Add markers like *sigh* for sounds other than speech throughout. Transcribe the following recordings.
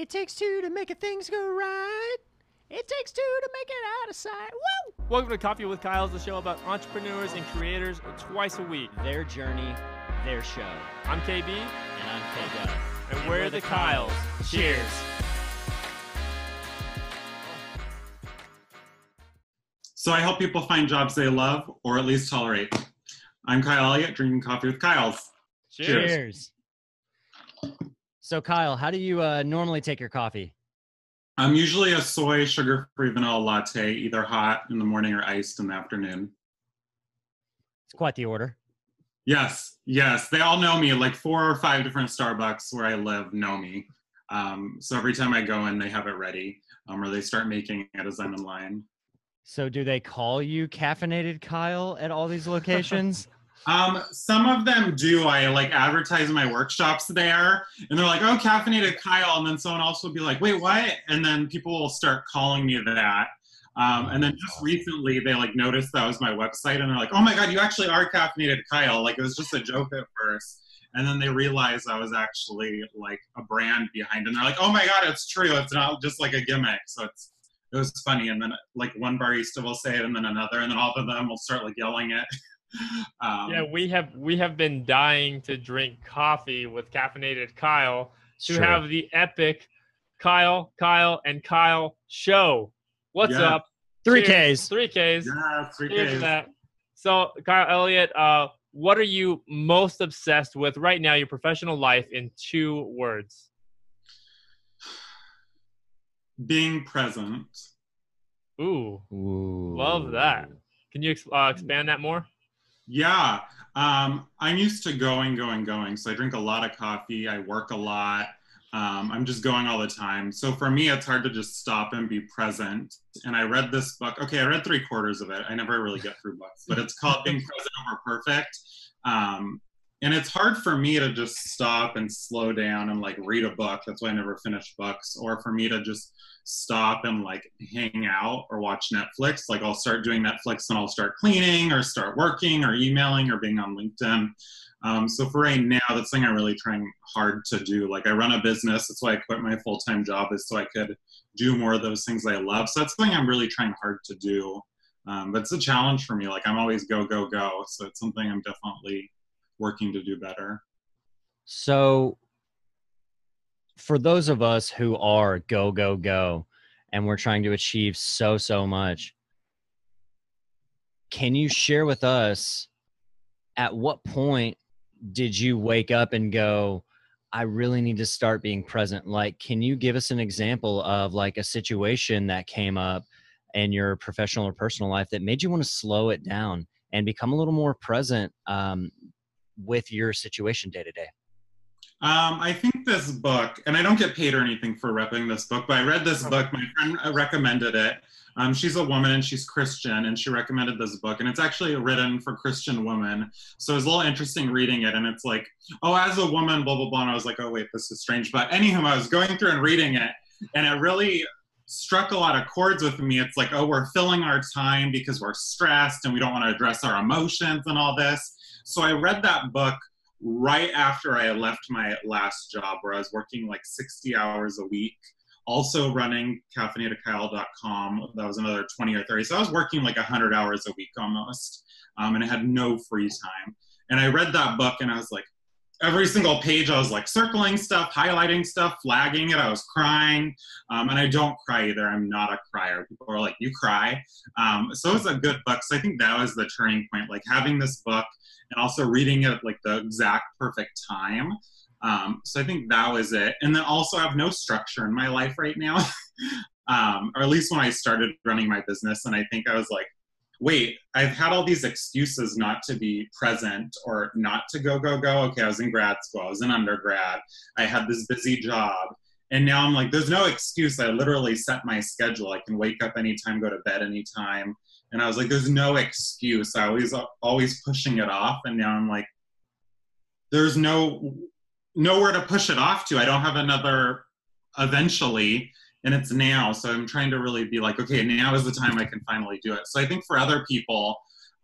It takes two to make a things go right. It takes two to make it out of sight. Woo! Welcome to Coffee with Kyle's, the show about entrepreneurs and creators twice a week. Their journey, their show. I'm KB, And I'm K Gus. and, we're, the Kyles. Cheers. So I help people find jobs they love or at least tolerate. I'm Kyle Elliott, drinking coffee with Kyle's. Cheers. Cheers. So, Kyle, how do you uh, normally take your coffee? I'm usually a soy sugar-free vanilla latte, either hot in the morning or iced in the afternoon. It's quite the order. Yes, yes, they all know me. Like four or five different Starbucks where I live know me. Um, so every time I go in, they have it ready, um, or they start making it as I'm in line. So, do they call you caffeinated Kyle at all these locations? *laughs* Um, some of them do. I like advertise my workshops there, and they're like, "Oh, caffeinated Kyle," and then someone else will be like, "Wait, what?" And then people will start calling me that. Um, and then just recently, they like noticed that was my website, and they're like, "Oh my god, you actually are caffeinated Kyle!" Like it was just a joke at first, and then they realized I was actually like a brand behind, and they're like, "Oh my god, it's true! It's not just like a gimmick." So it's it was funny, and then like one barista will say it, and then another, and then all of them will start like yelling it. *laughs* *laughs* um, Yeah, we have we have been dying to drink coffee with caffeinated Kyle to Sure. have the epic Kyle, Kyle, and Kyle show. What's Yeah. up? Three Cheers. Ks. Three Ks. Yeah, three Cheers Ks. that. So, Kyle Elliott, uh, what are you most obsessed with right now? Your professional life in two words. Being present. Ooh, Ooh. love that. Can you uh, expand that more? Yeah, um, I'm used to going, going, going. So I drink a lot of coffee. I work a lot. Um, I'm just going all the time. So for me, it's hard to just stop and be present. And I read this book. Okay, I read three quarters of it. I never really get through books, but it's called Being Present Over Perfect. Um, and it's hard for me to just stop and slow down and like read a book. That's why I never finish books. Or for me to just stop and like hang out or watch Netflix. Like I'll start doing Netflix and I'll start cleaning or start working or emailing or being on LinkedIn. Um, so for right now, that's something I'm really trying hard to do. Like I run a business. That's why I quit my full time job is so I could do more of those things I love. So that's something I'm really trying hard to do. Um, but it's a challenge for me. Like I'm always go go go. So it's something I'm definitely working to do better. So, for those of us who are go, go, go, and we're trying to achieve so, so much, can you share with us at what point did you wake up and go, I really need to start being present? Like, can you give us an example of like a situation that came up in your professional or personal life that made you want to slow it down and become a little more present um, with your situation day to day? Um, I think this book, and I don't get paid or anything for repping this book, but I read this book. My friend uh, recommended it. Um, she's a woman and she's Christian, and she recommended this book, and it's actually written for Christian women. So it's a little interesting reading it, and it's like, oh, as a woman, blah blah blah. And I was like, oh wait, this is strange. But anywho, I was going through and reading it, and it really struck a lot of chords with me. It's like, oh, we're filling our time because we're stressed and we don't want to address our emotions and all this. So I read that book right after I left my last job where I was working like 60 hours a week, also running caffeinatedkyle.com. That was another 20 or 30. So I was working like 100 hours a week almost, um, and I had no free time. And I read that book and I was like, every single page I was like circling stuff, highlighting stuff, flagging it. I was crying. Um, and I don't cry either. I'm not a crier. People are like, you cry. Um, so it's a good book. So I think that was the turning point, like having this book and also reading it at like the exact perfect time. Um, so I think that was it. And then also I have no structure in my life right now, *laughs* um, or at least when I started running my business. And I think I was like, wait, I've had all these excuses not to be present or not to go, go, go. Okay, I was in grad school, I was in undergrad, I had this busy job. And now I'm like, there's no excuse. I literally set my schedule. I can wake up anytime, go to bed anytime. And I was like, there's no excuse. I always always pushing it off. And now I'm like, there's no nowhere to push it off to. I don't have another eventually and it's now. So I'm trying to really be like, okay, now is the time I can finally do it. So I think for other people,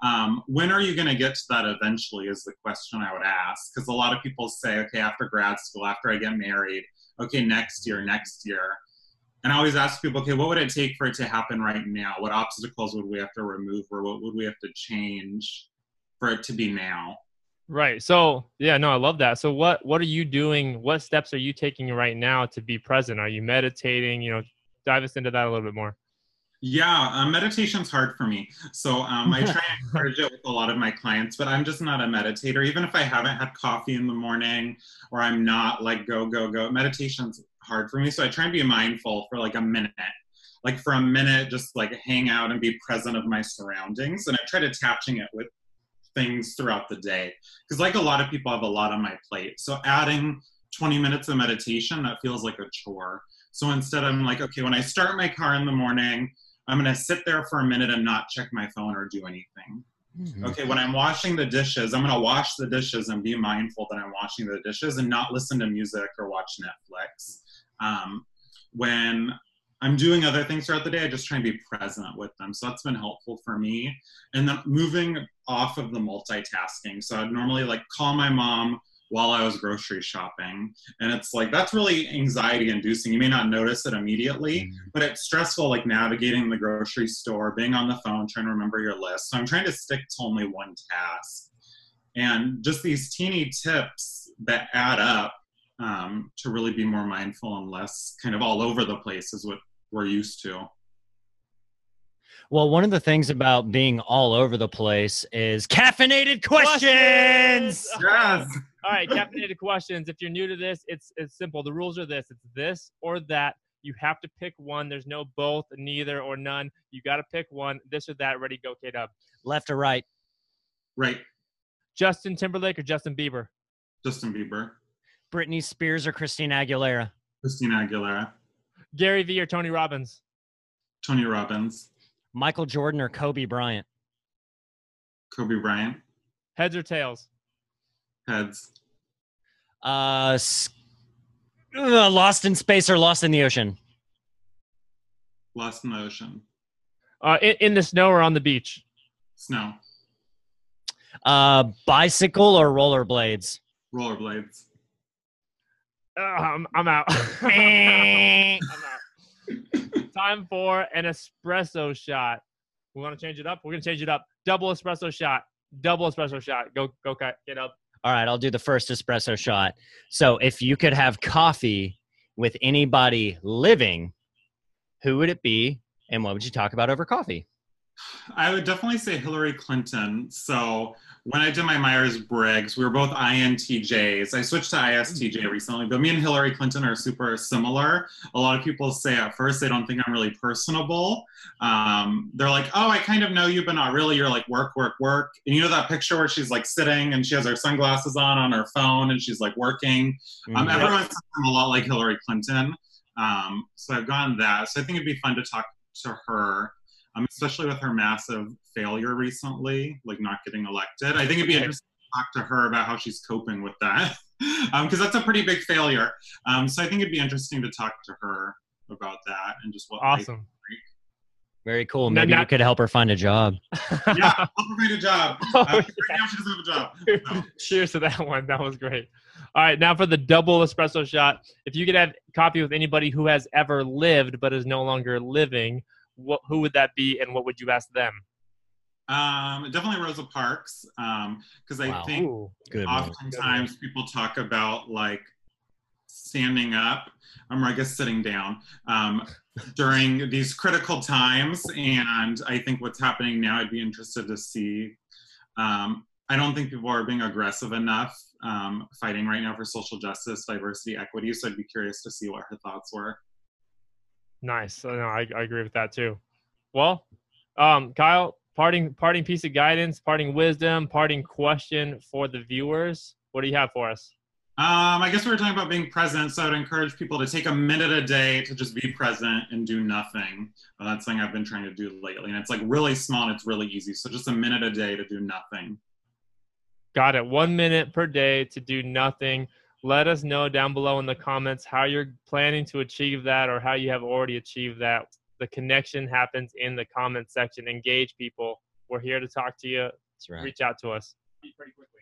um, when are you going to get to that eventually is the question I would ask. Because a lot of people say, okay, after grad school, after I get married, okay, next year, next year. And I always ask people, okay, what would it take for it to happen right now? What obstacles would we have to remove or what would we have to change for it to be now? Right. So yeah, no, I love that. So what what are you doing? What steps are you taking right now to be present? Are you meditating? You know, dive us into that a little bit more. Yeah, uh, meditation's hard for me. So um, I try and *laughs* encourage it with a lot of my clients, but I'm just not a meditator. Even if I haven't had coffee in the morning or I'm not like go, go, go, meditation's hard for me. So I try and be mindful for like a minute. Like for a minute, just like hang out and be present of my surroundings. And I tried attaching it with things throughout the day. Because like a lot of people I have a lot on my plate. So adding 20 minutes of meditation, that feels like a chore. So instead I'm like, okay, when I start my car in the morning, I'm going to sit there for a minute and not check my phone or do anything. Mm-hmm. Okay, when I'm washing the dishes, I'm going to wash the dishes and be mindful that I'm washing the dishes and not listen to music or watch Netflix. Um, when I'm doing other things throughout the day, I just try and be present with them. So that's been helpful for me. And then moving off of the multitasking. So I'd normally like call my mom, while I was grocery shopping. And it's like, that's really anxiety inducing. You may not notice it immediately, mm-hmm. but it's stressful, like navigating the grocery store, being on the phone, trying to remember your list. So I'm trying to stick to only one task. And just these teeny tips that add up um, to really be more mindful and less kind of all over the place is what we're used to. Well, one of the things about being all over the place is caffeinated questions. questions! Yes. *laughs* All right, caffeinated questions. If you're new to this, it's it's simple. The rules are this: it's this or that. You have to pick one. There's no both, neither, or none. You got to pick one. This or that. Ready? Go, K Dub. Left or right? Right. Justin Timberlake or Justin Bieber? Justin Bieber. Britney Spears or Christina Aguilera? Christina Aguilera. Gary Vee or Tony Robbins? Tony Robbins. Michael Jordan or Kobe Bryant? Kobe Bryant. Heads or tails? Heads. Uh, uh, Lost in Space or Lost in the Ocean? Lost in the Ocean. Uh, in, in the snow or on the beach? Snow. Uh, bicycle or rollerblades? Rollerblades. I'm, I'm out. *laughs* I'm out. Time for an espresso shot. We want to change it up. We're gonna change it up. Double espresso shot. Double espresso shot. Go, go, cut. get up all right, I'll do the first espresso shot. So if you could have coffee with anybody living, who would it be and what would you talk about over coffee? I would definitely say Hillary Clinton. So when I did my Myers Briggs, we were both INTJs. I switched to ISTJ mm-hmm. recently, but me and Hillary Clinton are super similar. A lot of people say at first they don't think I'm really personable. Um, they're like, oh, I kind of know you, but not really. You're like work, work, work. And you know that picture where she's like sitting and she has her sunglasses on on her phone and she's like working. Um, mm-hmm. Everyone says I'm a lot like Hillary Clinton. Um, so I've gotten that. So I think it'd be fun to talk to her um, especially with her massive failure recently, like not getting elected. I think it'd be interesting to talk to her about how she's coping with that, because *laughs* um, that's a pretty big failure. Um, so I think it'd be interesting to talk to her about that and just what. Awesome. Very cool. Maybe not, you could help her find a job. *laughs* yeah, help her find a job. *laughs* Oh, uh, right now she doesn't have a job. So. Cheers to that one. That was great. All right, now for the double espresso shot. If you could have coffee with anybody who has ever lived but is no longer living, what, who would that be and what would you ask them? Um, definitely Rosa Parks, because um, I wow. think Ooh, oftentimes people talk about like standing up, um, or I guess sitting down um, *laughs* during these critical times. And I think what's happening now, I'd be interested to see. Um, I don't think people are being aggressive enough um, fighting right now for social justice, diversity, equity. So I'd be curious to see what her thoughts were. Nice. No, I, I agree with that too. Well, um, Kyle, parting parting piece of guidance, parting wisdom, parting question for the viewers. What do you have for us? Um, I guess we were talking about being present, so I'd encourage people to take a minute a day to just be present and do nothing. Well, that's something I've been trying to do lately, and it's like really small and it's really easy. So just a minute a day to do nothing. Got it. One minute per day to do nothing let us know down below in the comments how you're planning to achieve that or how you have already achieved that. The connection happens in the comment section. Engage people. We're here to talk to you. Right. Reach out to us pretty quickly.